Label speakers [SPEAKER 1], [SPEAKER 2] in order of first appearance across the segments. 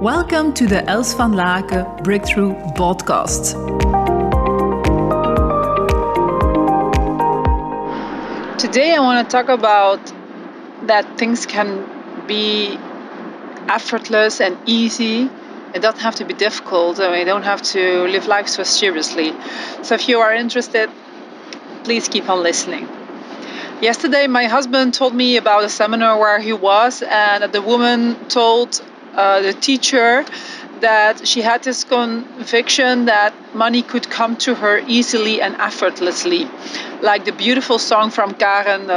[SPEAKER 1] Welcome to the Els van Laken Breakthrough Podcast.
[SPEAKER 2] Today, I want to talk about that things can be effortless and easy. It doesn't have to be difficult, and we don't have to live life so seriously. So, if you are interested, please keep on listening. Yesterday, my husband told me about a seminar where he was, and the woman told uh, the teacher that she had this conviction that money could come to her easily and effortlessly, like the beautiful song from Karen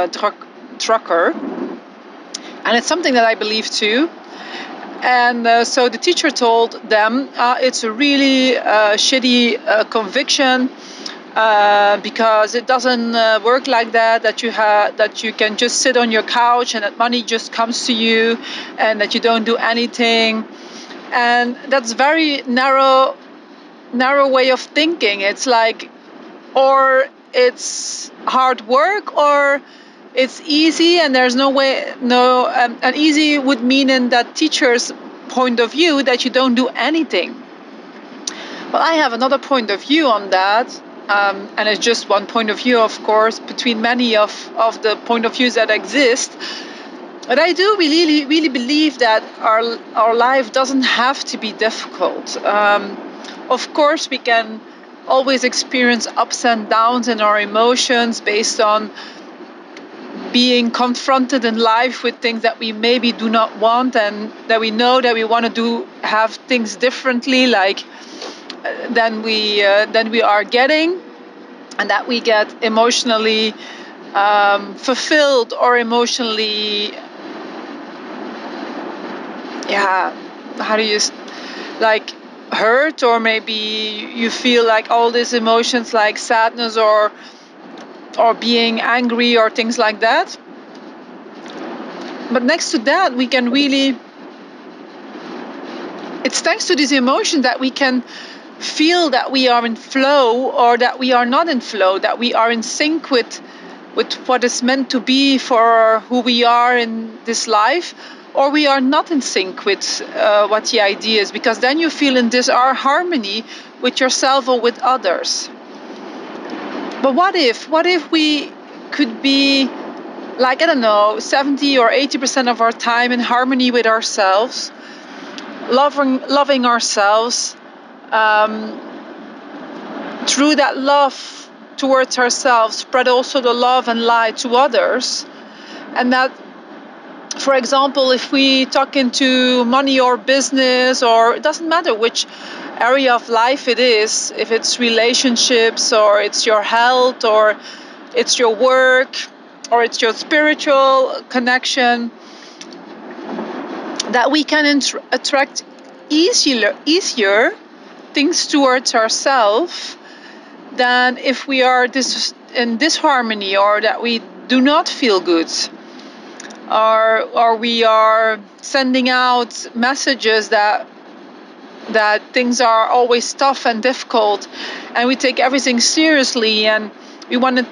[SPEAKER 2] uh. And it's something that I believe too. And uh, so the teacher told them uh, it's a really uh, shitty uh, conviction. Uh, because it doesn't uh, work like that that you have that you can just sit on your couch and that money just comes to you and that you don't do anything. And that's very narrow narrow way of thinking. It's like or it's hard work or it's easy and there's no way no um, and easy would mean in that teacher's point of view that you don't do anything. Well i have another point of view on that um, and it's just one point of view, of course, between many of, of the point of views that exist. But I do really, really believe that our, our life doesn't have to be difficult. Um, of course, we can always experience ups and downs in our emotions based on being confronted in life with things that we maybe do not want and that we know that we want to do have things differently like than we uh, than we are getting, and that we get emotionally um, fulfilled or emotionally, yeah, how do you like hurt or maybe you feel like all these emotions like sadness or or being angry or things like that. But next to that, we can really. It's thanks to these emotions that we can feel that we are in flow or that we are not in flow, that we are in sync with, with what is meant to be for who we are in this life, or we are not in sync with uh, what the idea is, because then you feel in this harmony with yourself or with others. But what if? What if we could be like, I don't know, 70 or 80% of our time in harmony with ourselves, loving, loving ourselves, um, through that love towards ourselves, spread also the love and light to others. And that, for example, if we talk into money or business, or it doesn't matter which area of life it is, if it's relationships, or it's your health, or it's your work, or it's your spiritual connection, that we can int- attract easier, easier things towards ourselves than if we are dis- in disharmony or that we do not feel good. Or or we are sending out messages that that things are always tough and difficult and we take everything seriously and we want to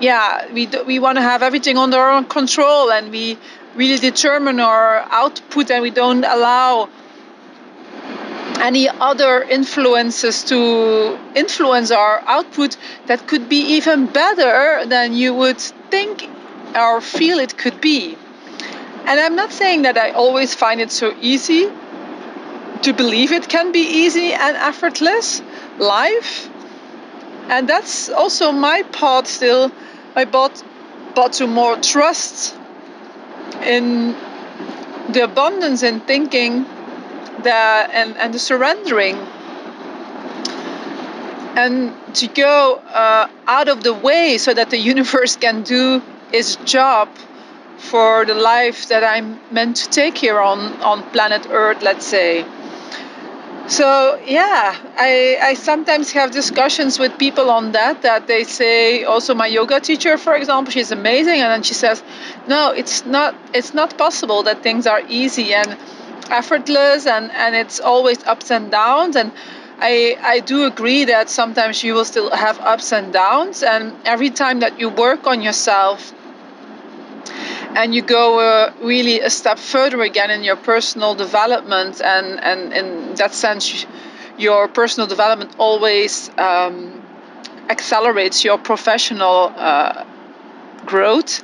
[SPEAKER 2] yeah we we want to have everything under our own control and we really determine our output and we don't allow any other influences to influence our output that could be even better than you would think or feel it could be. And I'm not saying that I always find it so easy to believe it can be easy and effortless life. And that's also my part still, my part, but to more trust in the abundance in thinking the and, and the surrendering and to go uh, out of the way so that the universe can do its job for the life that I'm meant to take here on, on planet Earth, let's say. So yeah, I, I sometimes have discussions with people on that. That they say also my yoga teacher, for example, she's amazing, and then she says, no, it's not it's not possible that things are easy and effortless and, and it's always ups and downs and I, I do agree that sometimes you will still have ups and downs and every time that you work on yourself and you go uh, really a step further again in your personal development and and in that sense your personal development always um, accelerates your professional uh, growth.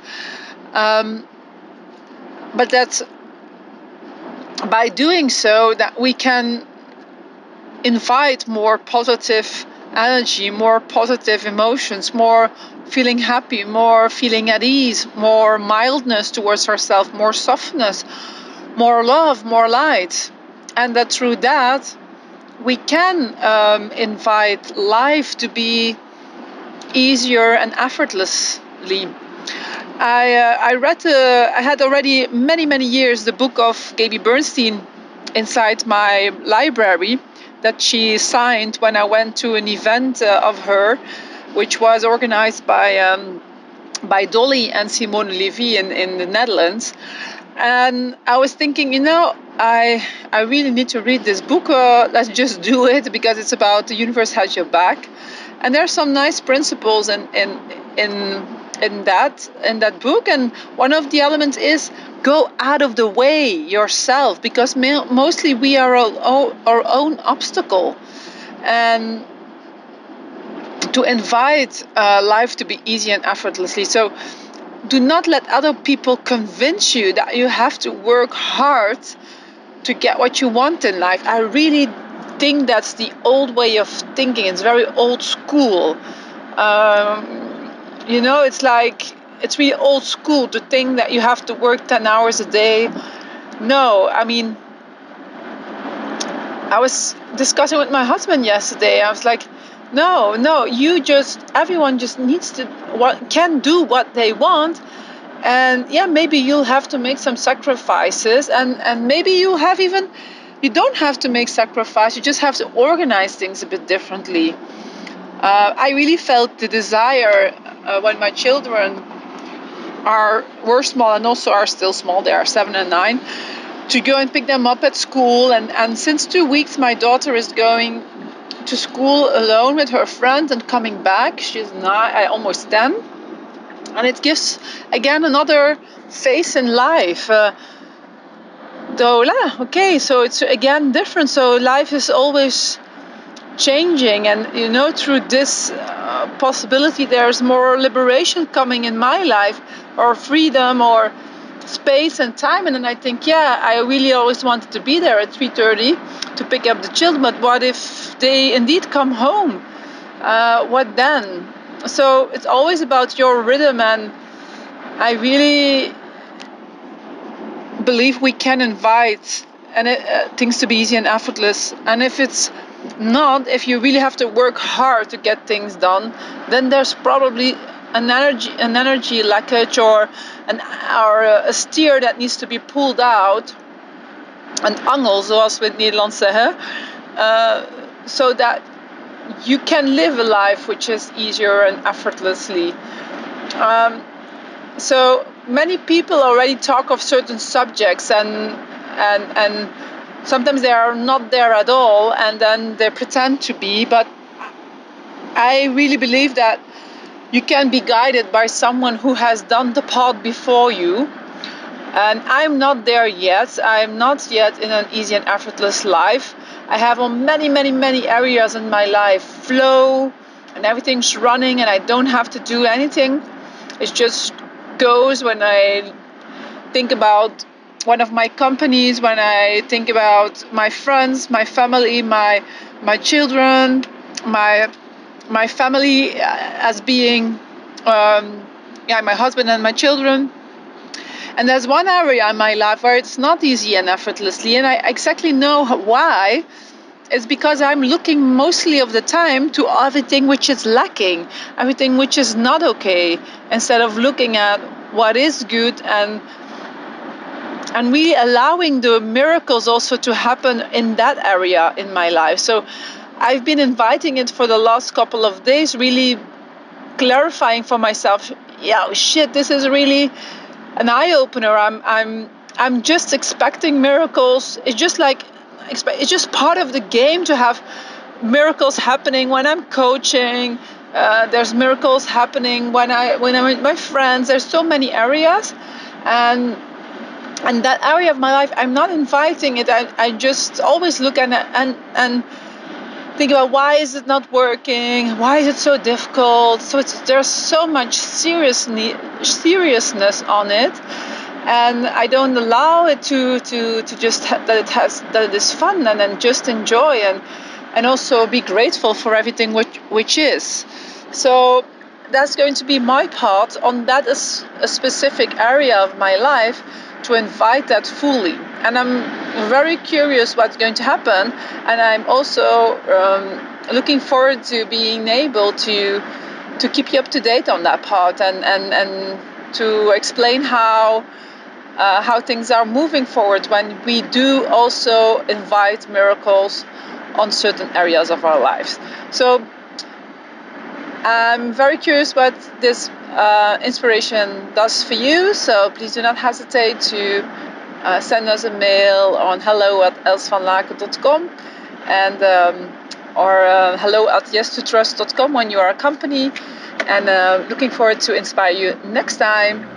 [SPEAKER 2] Um, but that by doing so that we can invite more positive energy more positive emotions more feeling happy, more feeling at ease, more mildness towards ourselves, more softness, more love, more light. And that through that, we can um, invite life to be easier and effortlessly. I, uh, I read, uh, I had already many, many years the book of Gabby Bernstein inside my library that she signed when I went to an event uh, of her which was organized by um, by Dolly and Simone Levy in, in the Netherlands. And I was thinking, you know, I I really need to read this book. Uh, let's just do it because it's about the universe has your back. And there are some nice principles in in in in that in that book. And one of the elements is go out of the way yourself because mostly we are our, our own obstacle. And to invite uh, life to be easy and effortlessly. So do not let other people convince you that you have to work hard to get what you want in life. I really think that's the old way of thinking. It's very old school. Um, you know, it's like it's really old school to think that you have to work 10 hours a day. No, I mean, I was discussing with my husband yesterday. I was like, no, no, you just everyone just needs to what can do what they want. And yeah, maybe you'll have to make some sacrifices and and maybe you have even you don't have to make sacrifice, you just have to organize things a bit differently. Uh, I really felt the desire uh, when my children are were small and also are still small, they are seven and nine, to go and pick them up at school. And, and since two weeks, my daughter is going to school alone with her friend and coming back. She's nine, almost 10. And it gives, again, another face in life. Uh, okay, so it's again different. So life is always changing. And, you know, through this uh, possibility, there's more liberation coming in my life, or freedom, or space and time. And then i think yeah i really always wanted to be there at 3.30 to pick up the children but what if they indeed come home? Uh, what then? So it's always about your rhythm. And i really believe we can invite and it, uh, things to be easy and effortless. And if it's not if you really have to work hard to get things done then there's probably an energy an energy leakage or an or a steer that needs to be pulled out an angel zoals we in uh, so that you can live a life which is easier and effortlessly. Um, so many people already talk of certain subjects and and and sometimes they are not there at all and then they pretend to be but I really believe that you can be guided by someone who has done the path before you. And I'm not there yet. I'm not yet in an easy and effortless life. I have on many, many, many areas in my life flow and everything's running and I don't have to do anything. It just goes when I think about one of my companies, when I think about my friends, my family, my my children, my my family uh, as being um, yeah my husband and my children. And there's one area in my life where it's not easy and effortlessly and i exactly know why it's because i'm looking mostly of the time to everything which is lacking everything which is not okay instead of looking at what is good and and really allowing the miracles also to happen in that area in my life. So I've been inviting it for the last couple of days, really clarifying for myself, yeah, oh shit, this is really an eye opener. I'm I'm I'm just expecting miracles. It's just like it's just part of the game to have miracles happening when I'm coaching. Uh, there's miracles happening when I when I'm with my friends. There's so many areas, and and that area of my life i'm not inviting it i, I just always look and and and think about why is it not working? Why is it so difficult? So there's so much seriousness on it. And I don't allow it to to to just ha- that it has that it is fun and then just enjoy and and also be grateful for everything which which is. So that's going to be my part on that is a specific area of my life to invite that fully. And I'm very curious what's going to happen, and I'm also um, looking forward to being able to to keep you up to date on that part and and and to explain how uh, how things are moving forward when we do also invite miracles on certain areas of our lives. So I'm very curious what this uh, inspiration does for you. So please do not hesitate to uh, send us a mail on hello at elsvanlaken.com and um, or uh, hello at yes to trust.com when you are a company. And uh, looking forward to inspire you next time.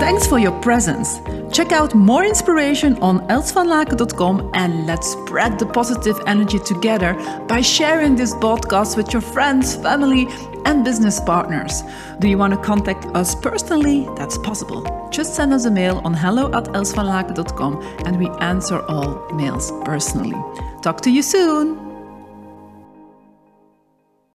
[SPEAKER 1] Thanks for your presence. Check out more inspiration on elsvanlaken.com and let's spread the positive energy together by sharing this podcast with your friends, family, and business partners. Do you want to contact us personally? That's possible. Just send us a mail on hello at elsvanlaken.com and we answer all mails personally. Talk to you soon!